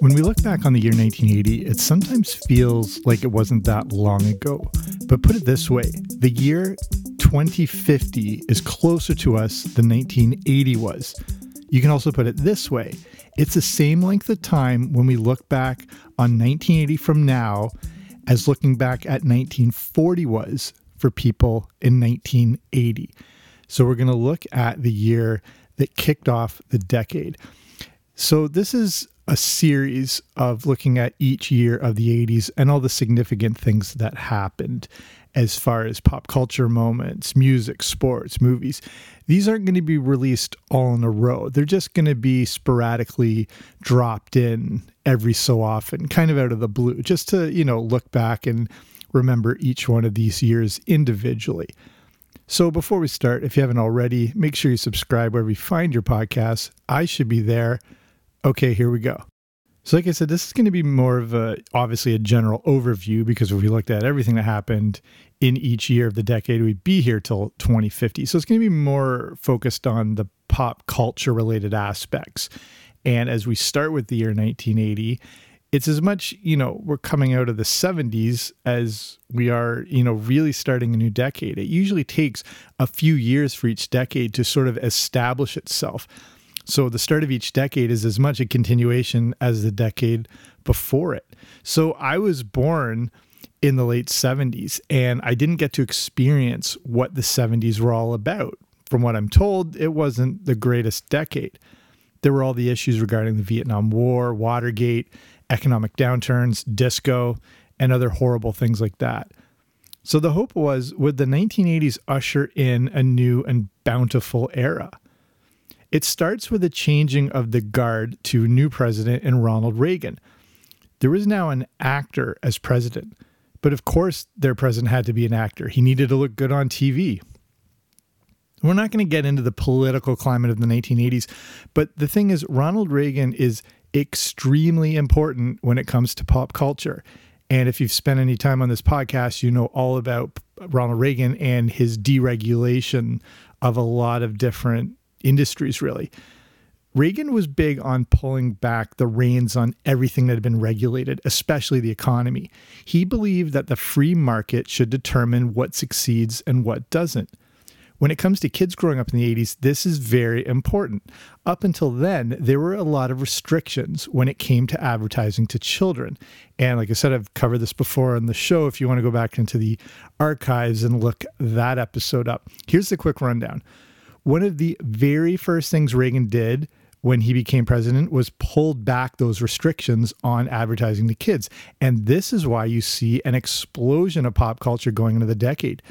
When we look back on the year 1980, it sometimes feels like it wasn't that long ago. But put it this way the year 2050 is closer to us than 1980 was. You can also put it this way it's the same length of time when we look back on 1980 from now as looking back at 1940 was for people in 1980. So we're going to look at the year that kicked off the decade. So this is a series of looking at each year of the 80s and all the significant things that happened as far as pop culture moments, music, sports, movies. These aren't going to be released all in a row. They're just going to be sporadically dropped in every so often, kind of out of the blue, just to, you know, look back and remember each one of these years individually. So before we start, if you haven't already, make sure you subscribe wherever you find your podcasts. I should be there. Okay, here we go. So, like I said, this is going to be more of a obviously a general overview because if we looked at everything that happened in each year of the decade, we'd be here till 2050. So, it's going to be more focused on the pop culture related aspects. And as we start with the year 1980, it's as much, you know, we're coming out of the 70s as we are, you know, really starting a new decade. It usually takes a few years for each decade to sort of establish itself. So the start of each decade is as much a continuation as the decade before it. So I was born in the late 70s and I didn't get to experience what the 70s were all about. From what I'm told, it wasn't the greatest decade. There were all the issues regarding the Vietnam War, Watergate, economic downturns, disco, and other horrible things like that. So the hope was would the 1980s usher in a new and bountiful era? It starts with the changing of the guard to new president and Ronald Reagan. There was now an actor as president, but of course, their president had to be an actor. He needed to look good on TV. We're not going to get into the political climate of the 1980s, but the thing is, Ronald Reagan is extremely important when it comes to pop culture. And if you've spent any time on this podcast, you know all about Ronald Reagan and his deregulation of a lot of different industries, really. Reagan was big on pulling back the reins on everything that had been regulated, especially the economy. He believed that the free market should determine what succeeds and what doesn't. When it comes to kids growing up in the 80s, this is very important. Up until then, there were a lot of restrictions when it came to advertising to children. And like I said, I've covered this before on the show. If you want to go back into the archives and look that episode up, here's the quick rundown one of the very first things Reagan did when he became president was pulled back those restrictions on advertising to kids. And this is why you see an explosion of pop culture going into the decade.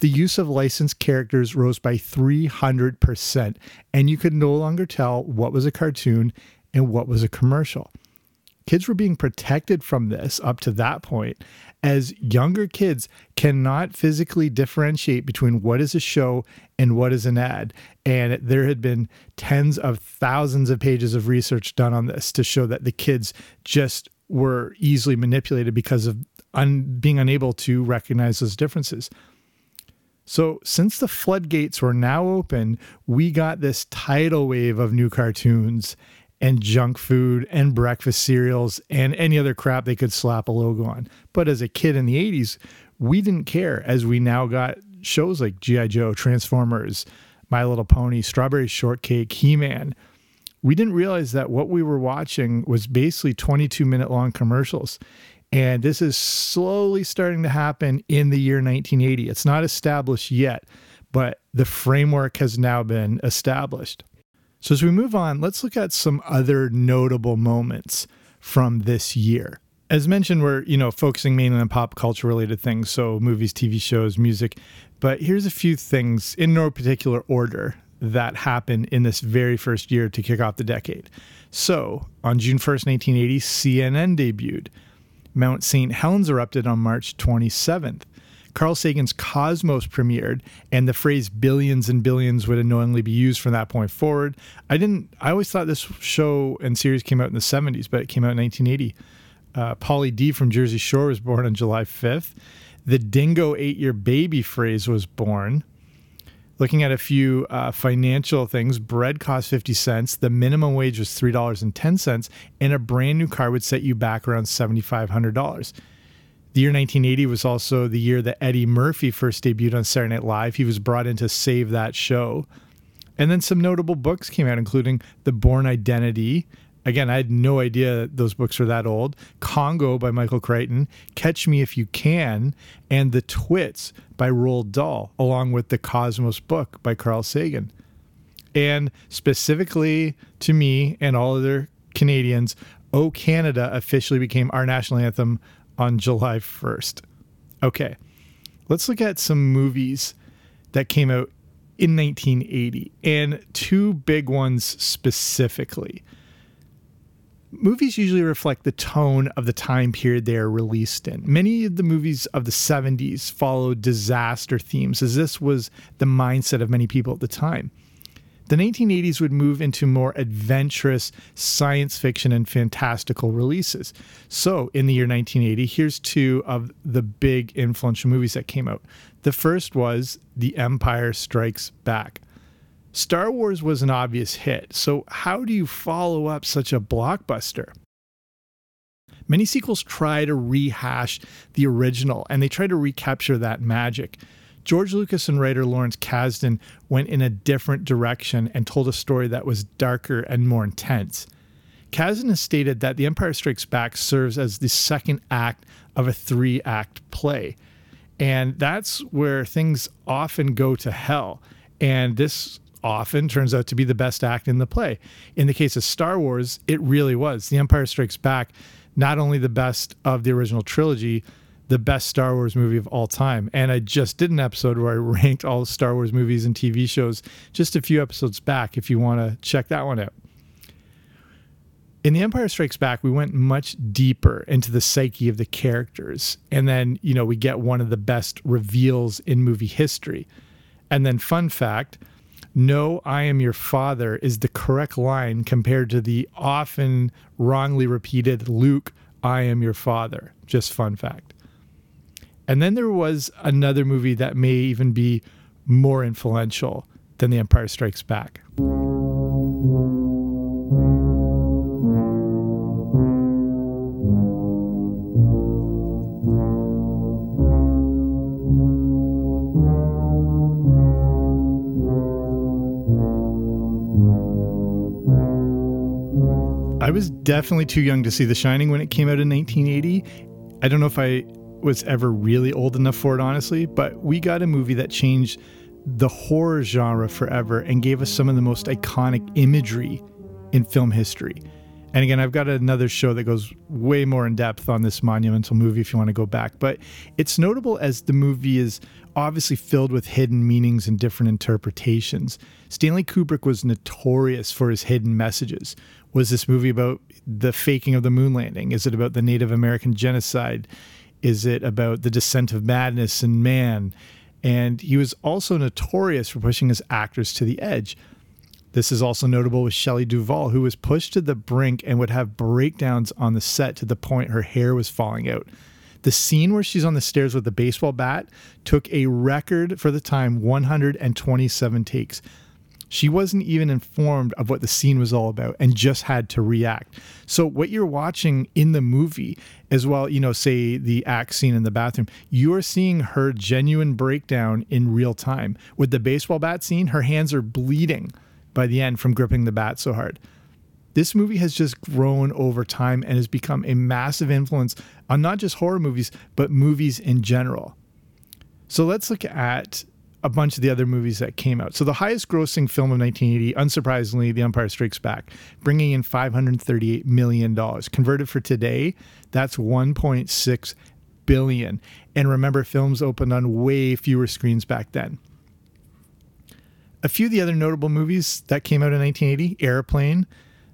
The use of licensed characters rose by 300%, and you could no longer tell what was a cartoon and what was a commercial. Kids were being protected from this up to that point, as younger kids cannot physically differentiate between what is a show and what is an ad. And there had been tens of thousands of pages of research done on this to show that the kids just were easily manipulated because of un- being unable to recognize those differences. So, since the floodgates were now open, we got this tidal wave of new cartoons and junk food and breakfast cereals and any other crap they could slap a logo on. But as a kid in the 80s, we didn't care as we now got shows like G.I. Joe, Transformers, My Little Pony, Strawberry Shortcake, He Man. we didn't realize that what we were watching was basically 22 minute long commercials. And this is slowly starting to happen in the year 1980. It's not established yet, but the framework has now been established. So, as we move on, let's look at some other notable moments from this year. As mentioned, we're you know focusing mainly on pop culture related things, so movies, TV shows, music. But here's a few things in no particular order that happened in this very first year to kick off the decade. So, on June 1st, 1980, CNN debuted. Mount St. Helens erupted on March 27th. Carl Sagan's Cosmos premiered, and the phrase billions and billions would annoyingly be used from that point forward. I didn't, I always thought this show and series came out in the 70s, but it came out in 1980. Uh, Pauly D from Jersey Shore was born on July 5th. The dingo eight year baby phrase was born. Looking at a few uh, financial things, bread cost 50 cents, the minimum wage was $3.10, and a brand new car would set you back around $7,500. The year 1980 was also the year that Eddie Murphy first debuted on Saturday Night Live. He was brought in to save that show. And then some notable books came out, including The Born Identity. Again, I had no idea those books were that old. Congo by Michael Crichton, Catch Me If You Can, and The Twits by Roald Dahl, along with the Cosmos book by Carl Sagan. And specifically to me and all other Canadians, O Canada officially became our national anthem on July 1st. Okay, let's look at some movies that came out in 1980 and two big ones specifically. Movies usually reflect the tone of the time period they are released in. Many of the movies of the 70s followed disaster themes, as this was the mindset of many people at the time the 1980s would move into more adventurous science fiction and fantastical releases. So, in the year 1980, here's two of the big influential movies that came out. The first was The Empire Strikes Back. Star Wars was an obvious hit, so how do you follow up such a blockbuster? Many sequels try to rehash the original and they try to recapture that magic. George Lucas and writer Lawrence Kasdan went in a different direction and told a story that was darker and more intense. Kasdan has stated that The Empire Strikes Back serves as the second act of a three act play. And that's where things often go to hell. And this often turns out to be the best act in the play. In the case of Star Wars, it really was. The Empire Strikes Back, not only the best of the original trilogy, the best Star Wars movie of all time. And I just did an episode where I ranked all the Star Wars movies and TV shows just a few episodes back if you want to check that one out. In The Empire Strikes Back, we went much deeper into the psyche of the characters. And then, you know, we get one of the best reveals in movie history. And then, fun fact no, I am your father is the correct line compared to the often wrongly repeated Luke, I am your father. Just fun fact. And then there was another movie that may even be more influential than The Empire Strikes Back. I was definitely too young to see The Shining when it came out in 1980. I don't know if I was ever really old enough for it, honestly, but we got a movie that changed the horror genre forever and gave us some of the most iconic imagery in film history. And again, I've got another show that goes way more in depth on this monumental movie if you want to go back. But it's notable as the movie is obviously filled with hidden meanings and different interpretations. Stanley Kubrick was notorious for his hidden messages. Was this movie about the faking of the moon landing? Is it about the Native American genocide? Is it about the descent of madness and man? And he was also notorious for pushing his actors to the edge. This is also notable with Shelley Duvall, who was pushed to the brink and would have breakdowns on the set to the point her hair was falling out. The scene where she's on the stairs with the baseball bat took a record for the time 127 takes. She wasn't even informed of what the scene was all about and just had to react. So, what you're watching in the movie, as well, you know, say the act scene in the bathroom, you are seeing her genuine breakdown in real time. With the baseball bat scene, her hands are bleeding by the end from gripping the bat so hard. This movie has just grown over time and has become a massive influence on not just horror movies, but movies in general. So let's look at a bunch of the other movies that came out. So the highest grossing film of 1980, unsurprisingly, The Empire Strikes Back, bringing in 538 million dollars. Converted for today, that's 1.6 billion. And remember films opened on way fewer screens back then. A few of the other notable movies that came out in 1980, Airplane,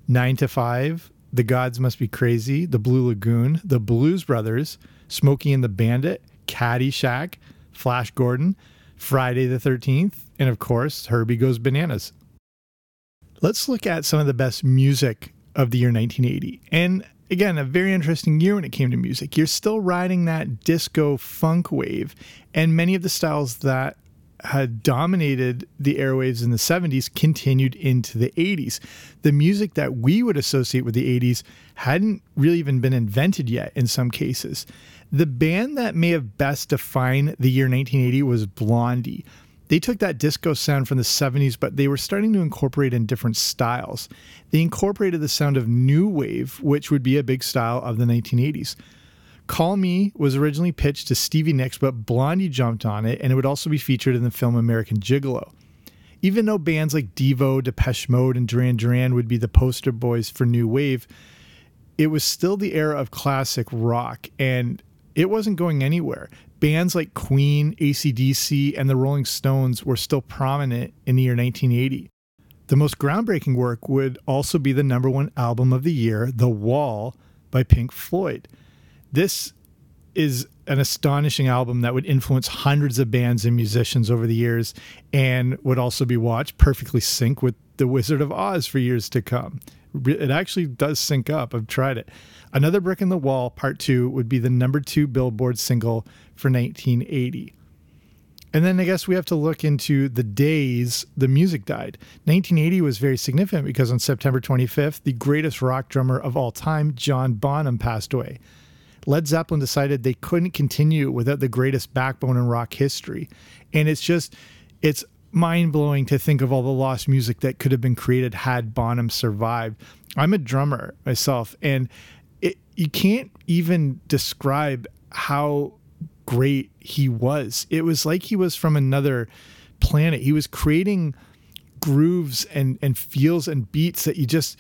9 to 5, The Gods Must Be Crazy, The Blue Lagoon, The Blues Brothers, Smokey and the Bandit, Caddyshack, Flash Gordon, Friday the 13th, and of course, Herbie Goes Bananas. Let's look at some of the best music of the year 1980. And again, a very interesting year when it came to music. You're still riding that disco funk wave, and many of the styles that had dominated the airwaves in the 70s continued into the 80s. The music that we would associate with the 80s hadn't really even been invented yet in some cases. The band that may have best defined the year 1980 was Blondie. They took that disco sound from the 70s, but they were starting to incorporate in different styles. They incorporated the sound of new wave, which would be a big style of the 1980s. Call Me was originally pitched to Stevie Nicks, but Blondie jumped on it, and it would also be featured in the film American Gigolo. Even though bands like Devo, Depeche Mode, and Duran Duran would be the poster boys for New Wave, it was still the era of classic rock, and it wasn't going anywhere. Bands like Queen, ACDC, and the Rolling Stones were still prominent in the year 1980. The most groundbreaking work would also be the number one album of the year, The Wall by Pink Floyd. This is an astonishing album that would influence hundreds of bands and musicians over the years and would also be watched perfectly sync with The Wizard of Oz for years to come. It actually does sync up. I've tried it. Another Brick in the Wall, part two, would be the number two Billboard single for 1980. And then I guess we have to look into the days the music died. 1980 was very significant because on September 25th, the greatest rock drummer of all time, John Bonham, passed away. Led Zeppelin decided they couldn't continue without the greatest backbone in rock history. And it's just, it's mind blowing to think of all the lost music that could have been created had Bonham survived. I'm a drummer myself, and it, you can't even describe how great he was. It was like he was from another planet. He was creating grooves and, and feels and beats that you just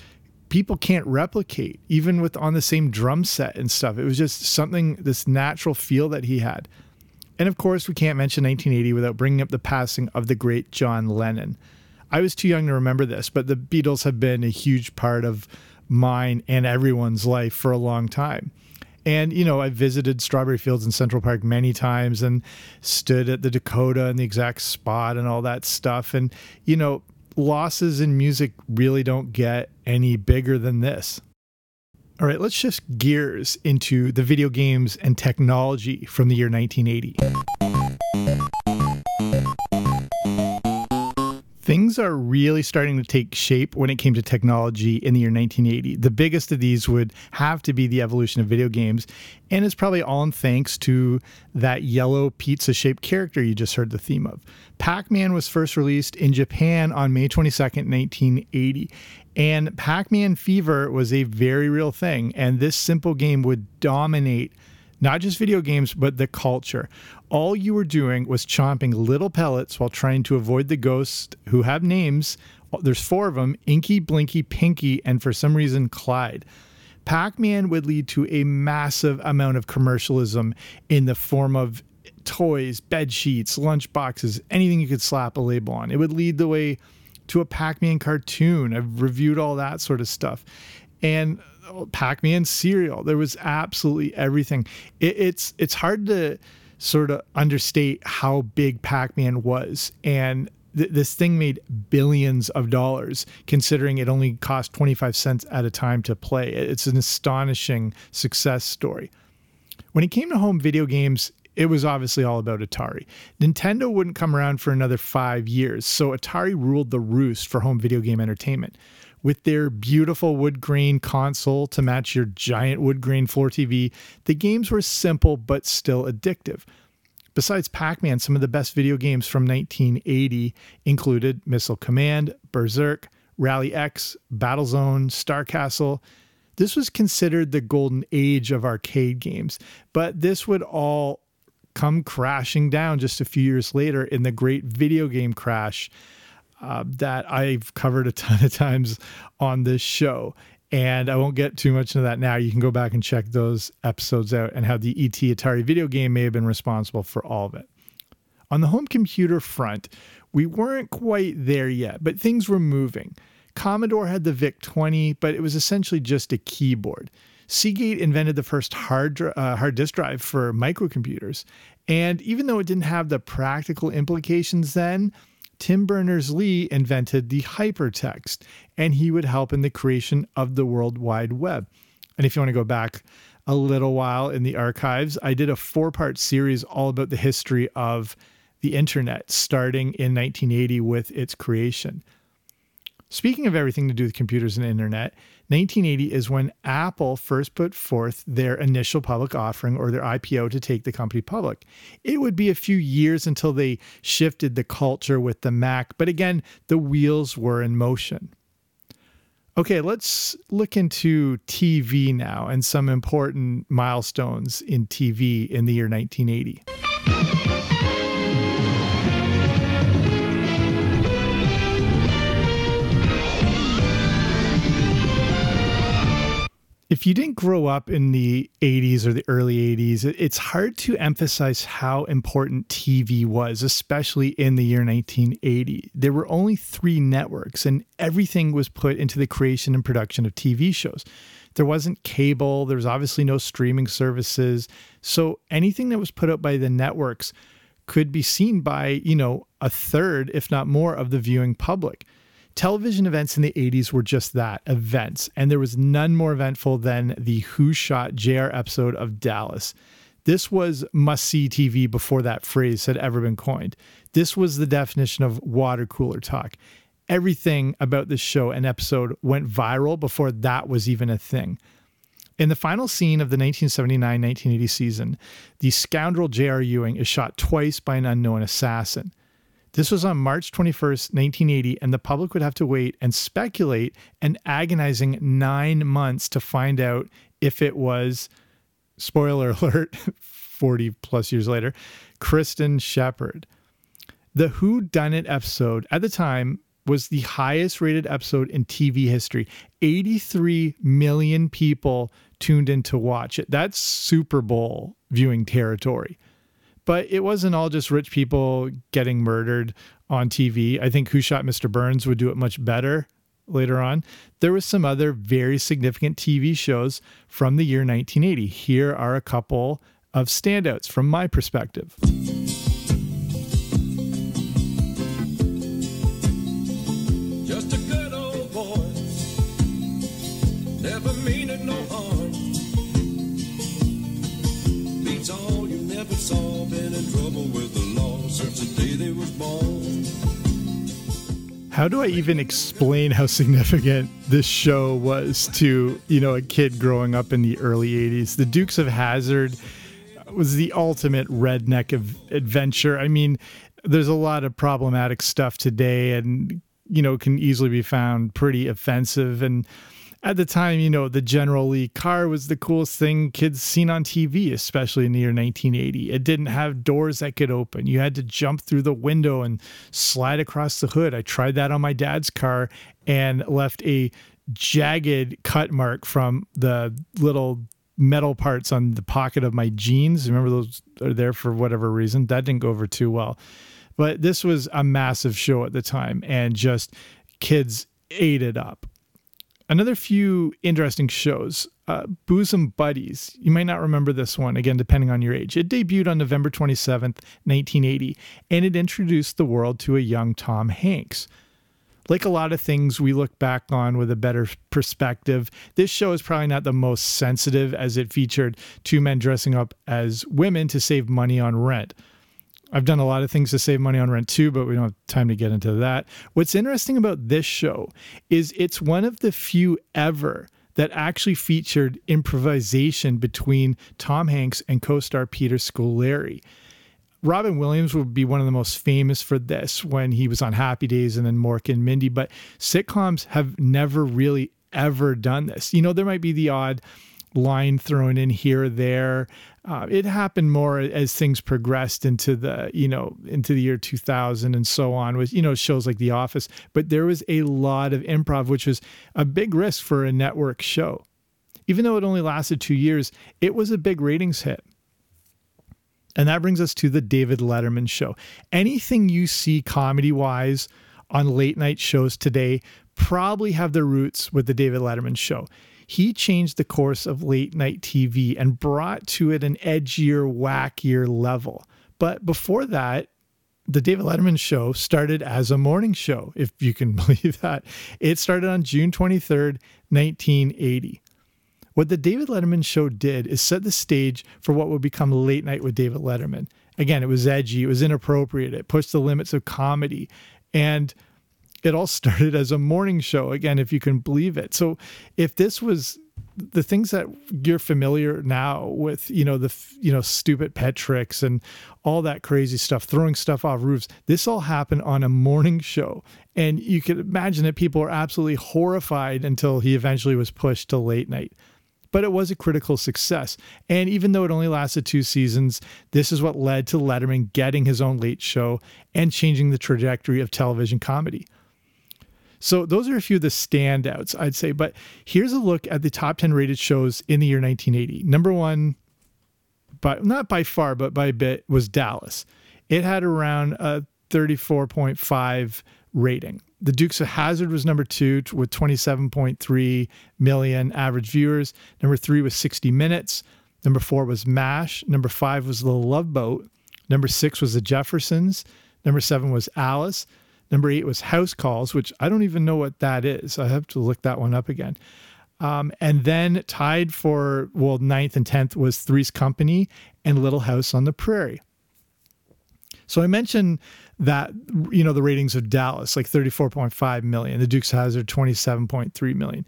people can't replicate, even with on the same drum set and stuff. It was just something, this natural feel that he had. And of course, we can't mention 1980 without bringing up the passing of the great John Lennon. I was too young to remember this, but the Beatles have been a huge part of mine and everyone's life for a long time. And, you know, I visited Strawberry Fields in Central Park many times and stood at the Dakota in the exact spot and all that stuff. And, you know, losses in music really don't get any bigger than this. All right, let's shift gears into the video games and technology from the year 1980. Things are really starting to take shape when it came to technology in the year 1980. The biggest of these would have to be the evolution of video games, and it's probably all in thanks to that yellow pizza shaped character you just heard the theme of. Pac Man was first released in Japan on May 22nd, 1980, and Pac Man fever was a very real thing, and this simple game would dominate not just video games, but the culture. All you were doing was chomping little pellets while trying to avoid the ghosts who have names. There's four of them Inky, Blinky, Pinky, and for some reason, Clyde. Pac Man would lead to a massive amount of commercialism in the form of toys, bed sheets, lunch boxes, anything you could slap a label on. It would lead the way to a Pac Man cartoon. I've reviewed all that sort of stuff. And oh, Pac-Man cereal. There was absolutely everything. It, it's it's hard to sort of understate how big Pac-Man was, and th- this thing made billions of dollars, considering it only cost 25 cents at a time to play. It's an astonishing success story. When it came to home video games, it was obviously all about Atari. Nintendo wouldn't come around for another five years, so Atari ruled the roost for home video game entertainment with their beautiful wood grain console to match your giant wood grain floor TV, the games were simple but still addictive. Besides Pac Man, some of the best video games from 1980 included Missile Command, Berserk, Rally X, Battlezone, Star Castle. This was considered the golden age of arcade games, but this would all come crashing down just a few years later in the great video game crash uh, that I've covered a ton of times on this show. And I won't get too much into that now. You can go back and check those episodes out and how the ET Atari video game may have been responsible for all of it. On the home computer front, we weren't quite there yet, but things were moving. Commodore had the VIC 20, but it was essentially just a keyboard. Seagate invented the first hard, uh, hard disk drive for microcomputers. And even though it didn't have the practical implications then, Tim Berners Lee invented the hypertext, and he would help in the creation of the World Wide Web. And if you want to go back a little while in the archives, I did a four part series all about the history of the internet, starting in 1980 with its creation. Speaking of everything to do with computers and internet, 1980 is when Apple first put forth their initial public offering or their IPO to take the company public. It would be a few years until they shifted the culture with the Mac, but again, the wheels were in motion. Okay, let's look into TV now and some important milestones in TV in the year 1980. If you didn't grow up in the 80s or the early 80s, it's hard to emphasize how important TV was, especially in the year 1980. There were only three networks, and everything was put into the creation and production of TV shows. There wasn't cable, there was obviously no streaming services. So anything that was put out by the networks could be seen by, you know, a third, if not more, of the viewing public. Television events in the 80s were just that events, and there was none more eventful than the Who Shot JR episode of Dallas. This was must see TV before that phrase had ever been coined. This was the definition of water cooler talk. Everything about this show and episode went viral before that was even a thing. In the final scene of the 1979 1980 season, the scoundrel J.R. Ewing is shot twice by an unknown assassin. This was on March 21st, 1980, and the public would have to wait and speculate an agonizing nine months to find out if it was, spoiler alert, 40 plus years later, Kristen Shepard. The Who Done It episode at the time was the highest rated episode in TV history. 83 million people tuned in to watch it. That's Super Bowl viewing territory. But it wasn't all just rich people getting murdered on TV. I think Who Shot Mr. Burns would do it much better later on. There was some other very significant TV shows from the year 1980. Here are a couple of standouts from my perspective. How do I even explain how significant this show was to, you know, a kid growing up in the early 80s? The Dukes of Hazzard was the ultimate redneck of adventure. I mean, there's a lot of problematic stuff today and you know can easily be found pretty offensive and at the time, you know, the General Lee car was the coolest thing kids seen on TV, especially in the year 1980. It didn't have doors that could open. You had to jump through the window and slide across the hood. I tried that on my dad's car and left a jagged cut mark from the little metal parts on the pocket of my jeans. Remember those are there for whatever reason. That didn't go over too well. But this was a massive show at the time and just kids ate it up another few interesting shows. Uh, Bosom Buddies. You might not remember this one, again, depending on your age. It debuted on November 27th, 1980, and it introduced the world to a young Tom Hanks. Like a lot of things we look back on with a better perspective, this show is probably not the most sensitive as it featured two men dressing up as women to save money on rent. I've done a lot of things to save money on rent too, but we don't have time to get into that. What's interesting about this show is it's one of the few ever that actually featured improvisation between Tom Hanks and co star Peter Scolari. Robin Williams would be one of the most famous for this when he was on Happy Days and then Mork and Mindy, but sitcoms have never really ever done this. You know, there might be the odd line thrown in here or there. Uh, it happened more as things progressed into the you know into the year 2000 and so on with you know shows like The Office. But there was a lot of improv, which was a big risk for a network show. Even though it only lasted two years, it was a big ratings hit. And that brings us to the David Letterman show. Anything you see comedy wise on late night shows today probably have their roots with the David Letterman show. He changed the course of late night TV and brought to it an edgier, wackier level. But before that, the David Letterman show started as a morning show, if you can believe that. It started on June 23rd, 1980. What the David Letterman show did is set the stage for what would become Late Night with David Letterman. Again, it was edgy, it was inappropriate, it pushed the limits of comedy. And it all started as a morning show, again, if you can believe it. So if this was the things that you're familiar now with, you know, the, you know, stupid pet tricks and all that crazy stuff, throwing stuff off roofs, this all happened on a morning show. And you can imagine that people were absolutely horrified until he eventually was pushed to late night but it was a critical success. And even though it only lasted two seasons, this is what led to Letterman getting his own late show and changing the trajectory of television comedy. So those are a few of the standouts, I'd say. But here's a look at the top 10 rated shows in the year 1980. Number one, but not by far, but by a bit, was Dallas. It had around a 34.5 rating. The Dukes of Hazard was number two with 27.3 million average viewers. Number three was 60 Minutes. Number four was MASH. Number five was The Love Boat. Number six was The Jeffersons. Number seven was Alice. Number eight was House Calls, which I don't even know what that is. I have to look that one up again. Um, and then tied for, well, ninth and 10th was Three's Company and Little House on the Prairie. So I mentioned that you know the ratings of Dallas like 34.5 million, the Dukes Hazzard 27.3 million.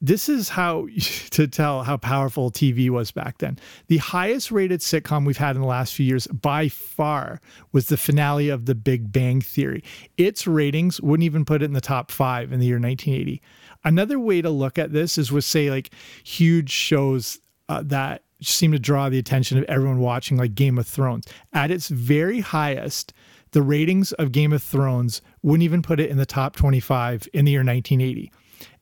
This is how to tell how powerful TV was back then. The highest rated sitcom we've had in the last few years by far was the finale of The Big Bang Theory. Its ratings wouldn't even put it in the top 5 in the year 1980. Another way to look at this is with say like huge shows uh, that seem to draw the attention of everyone watching, like Game of Thrones. At its very highest, the ratings of Game of Thrones wouldn't even put it in the top 25 in the year 1980.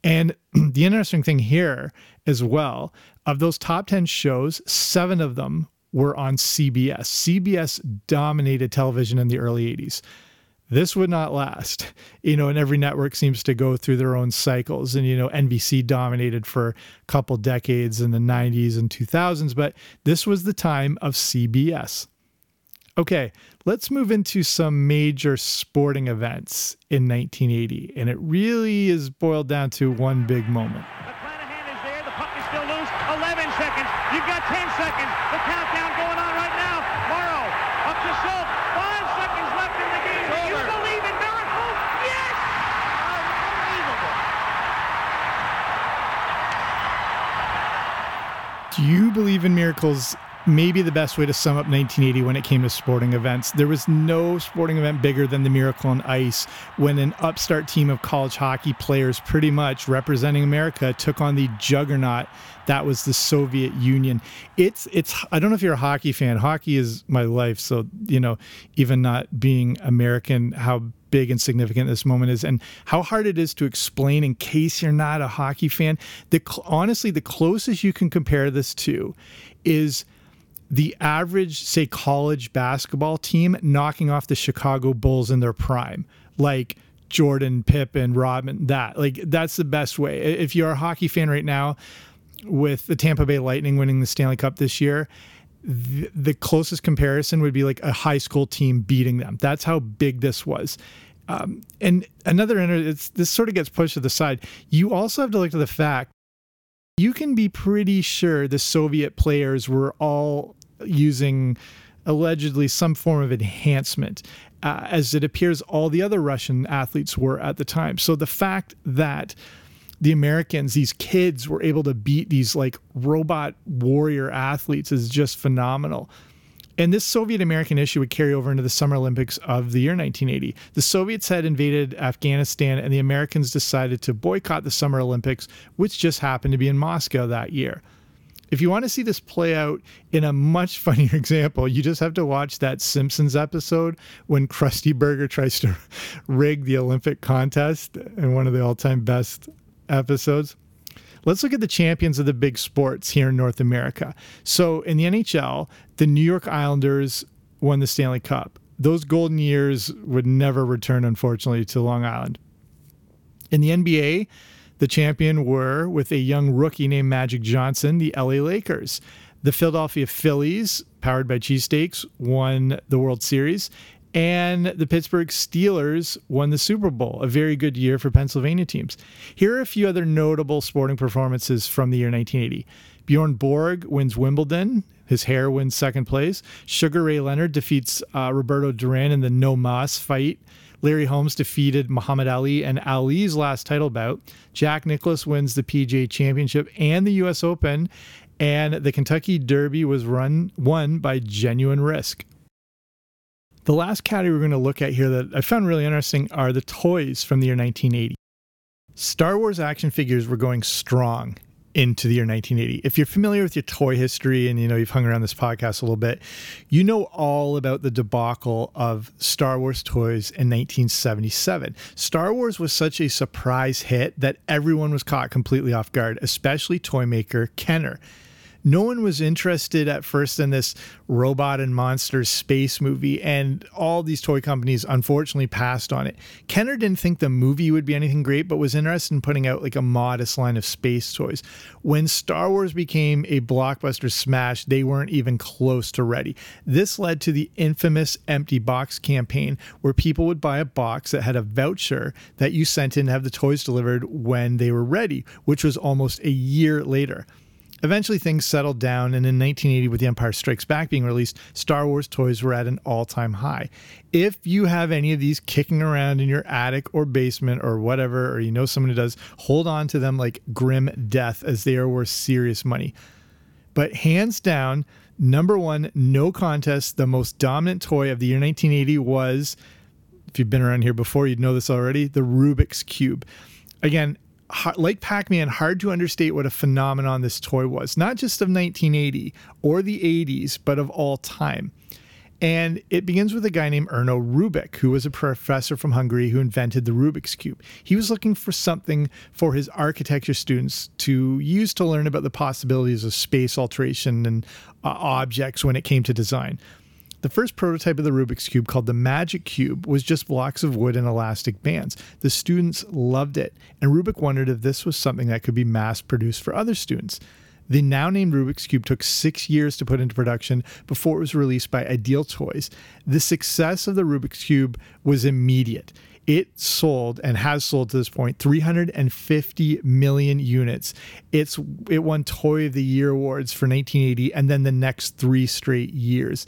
And the interesting thing here as well, of those top 10 shows, seven of them were on CBS. CBS dominated television in the early 80s this would not last. You know, and every network seems to go through their own cycles. And, you know, NBC dominated for a couple decades in the 90s and 2000s, but this was the time of CBS. Okay, let's move into some major sporting events in 1980. And it really is boiled down to one big moment. McClanahan is there. The puck is still loose. 11 seconds. You've got 10 seconds. The countdown going on right now. Morrow up to Schultz. Five seconds left in the game. Do you believe in miracles? Yes! Unbelievable. Do you believe in miracles? Maybe the best way to sum up 1980 when it came to sporting events. There was no sporting event bigger than the Miracle on Ice when an upstart team of college hockey players, pretty much representing America, took on the juggernaut that was the Soviet Union. It's it's I don't know if you're a hockey fan. Hockey is my life, so you know, even not being American, how big and significant this moment is and how hard it is to explain in case you're not a hockey fan. The honestly the closest you can compare this to is the average, say, college basketball team knocking off the Chicago Bulls in their prime, like Jordan, Pippen, Rodman, that. Like, that's the best way. If you're a hockey fan right now, with the Tampa Bay Lightning winning the Stanley Cup this year, the, the closest comparison would be like a high school team beating them. That's how big this was. Um, and another, it's, this sort of gets pushed to the side. You also have to look at the fact you can be pretty sure the Soviet players were all using allegedly some form of enhancement, uh, as it appears all the other Russian athletes were at the time. So the fact that the Americans, these kids, were able to beat these like robot warrior athletes is just phenomenal. And this Soviet American issue would carry over into the Summer Olympics of the year 1980. The Soviets had invaded Afghanistan, and the Americans decided to boycott the Summer Olympics, which just happened to be in Moscow that year. If you want to see this play out in a much funnier example, you just have to watch that Simpsons episode when Krusty Burger tries to rig the Olympic contest in one of the all time best episodes. Let's look at the champions of the big sports here in North America. So in the NHL, the New York Islanders won the Stanley Cup. Those golden years would never return, unfortunately, to Long Island. In the NBA, the champion were, with a young rookie named Magic Johnson, the LA Lakers. The Philadelphia Phillies, powered by cheesesteaks, won the World Series and the Pittsburgh Steelers won the Super Bowl, a very good year for Pennsylvania teams. Here are a few other notable sporting performances from the year 1980. Bjorn Borg wins Wimbledon. His hair wins second place. Sugar Ray Leonard defeats uh, Roberto Duran in the no mas fight. Larry Holmes defeated Muhammad Ali in Ali's last title bout. Jack Nicklaus wins the PGA Championship and the U.S. Open. And the Kentucky Derby was run won by Genuine Risk. The last category we're going to look at here that I found really interesting are the toys from the year 1980. Star Wars action figures were going strong into the year 1980. If you're familiar with your toy history and you know you've hung around this podcast a little bit, you know all about the debacle of Star Wars toys in 1977. Star Wars was such a surprise hit that everyone was caught completely off guard, especially toy maker Kenner no one was interested at first in this robot and monsters space movie, and all these toy companies unfortunately passed on it. Kenner didn't think the movie would be anything great, but was interested in putting out like a modest line of space toys. When Star Wars became a blockbuster smash, they weren't even close to ready. This led to the infamous empty box campaign, where people would buy a box that had a voucher that you sent in to have the toys delivered when they were ready, which was almost a year later. Eventually, things settled down, and in 1980, with The Empire Strikes Back being released, Star Wars toys were at an all time high. If you have any of these kicking around in your attic or basement or whatever, or you know someone who does, hold on to them like grim death as they are worth serious money. But hands down, number one, no contest, the most dominant toy of the year 1980 was, if you've been around here before, you'd know this already, the Rubik's Cube. Again, like Pac Man, hard to understate what a phenomenon this toy was, not just of 1980 or the 80s, but of all time. And it begins with a guy named Erno Rubik, who was a professor from Hungary who invented the Rubik's Cube. He was looking for something for his architecture students to use to learn about the possibilities of space alteration and uh, objects when it came to design. The first prototype of the Rubik's Cube, called the Magic Cube, was just blocks of wood and elastic bands. The students loved it, and Rubik wondered if this was something that could be mass produced for other students. The now named Rubik's Cube took six years to put into production before it was released by Ideal Toys. The success of the Rubik's Cube was immediate. It sold and has sold to this point 350 million units. It's it won Toy of the Year awards for 1980 and then the next three straight years.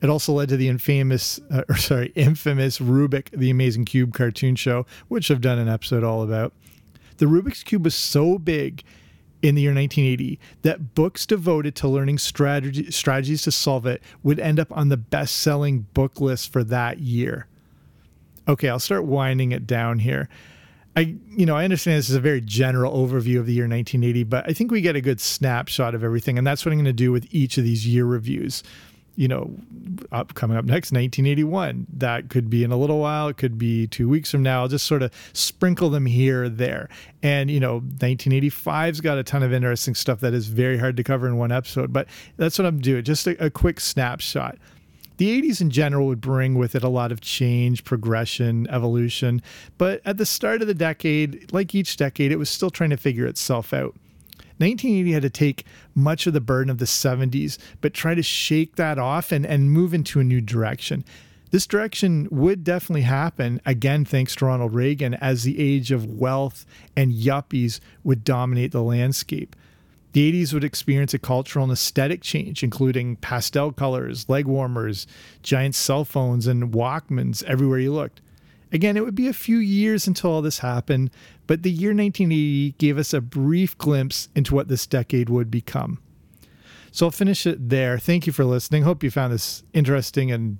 It also led to the infamous, uh, or sorry, infamous Rubik the Amazing Cube cartoon show, which I've done an episode all about. The Rubik's Cube was so big in the year 1980 that books devoted to learning strategy, strategies to solve it would end up on the best selling book list for that year. Okay, I'll start winding it down here. I, you know, I understand this is a very general overview of the year 1980, but I think we get a good snapshot of everything, and that's what I'm going to do with each of these year reviews you know, up coming up next, 1981. That could be in a little while. It could be two weeks from now. I'll just sort of sprinkle them here, there. And, you know, 1985's got a ton of interesting stuff that is very hard to cover in one episode, but that's what I'm doing. Just a, a quick snapshot. The 80s in general would bring with it a lot of change, progression, evolution. But at the start of the decade, like each decade, it was still trying to figure itself out. 1980 had to take much of the burden of the 70s, but try to shake that off and, and move into a new direction. This direction would definitely happen, again, thanks to Ronald Reagan, as the age of wealth and yuppies would dominate the landscape. The 80s would experience a cultural and aesthetic change, including pastel colors, leg warmers, giant cell phones, and Walkmans everywhere you looked. Again, it would be a few years until all this happened, but the year 1980 gave us a brief glimpse into what this decade would become. So I'll finish it there. Thank you for listening. Hope you found this interesting and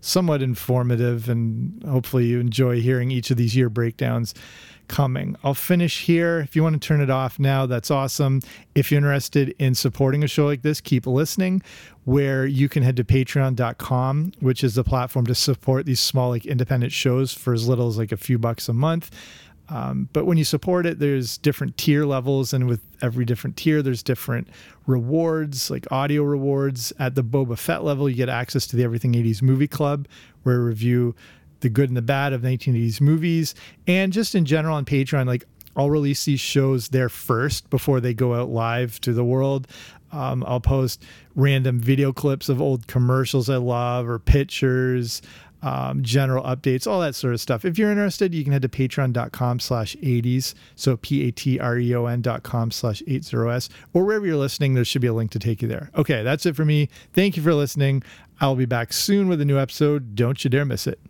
somewhat informative, and hopefully you enjoy hearing each of these year breakdowns coming. I'll finish here. If you want to turn it off now, that's awesome. If you're interested in supporting a show like this, keep listening. Where you can head to patreon.com, which is the platform to support these small, like independent shows for as little as like a few bucks a month. Um, but when you support it, there's different tier levels, and with every different tier, there's different rewards, like audio rewards. At the Boba Fett level, you get access to the Everything 80s Movie Club, where we review the good and the bad of 1980s movies, and just in general on Patreon, like I'll release these shows there first before they go out live to the world. Um, I'll post random video clips of old commercials I love or pictures, um, general updates, all that sort of stuff. If you're interested, you can head to patreon.com slash 80s. So P-A-T-R-E-O-N dot com slash 80s or wherever you're listening, there should be a link to take you there. Okay, that's it for me. Thank you for listening. I'll be back soon with a new episode. Don't you dare miss it.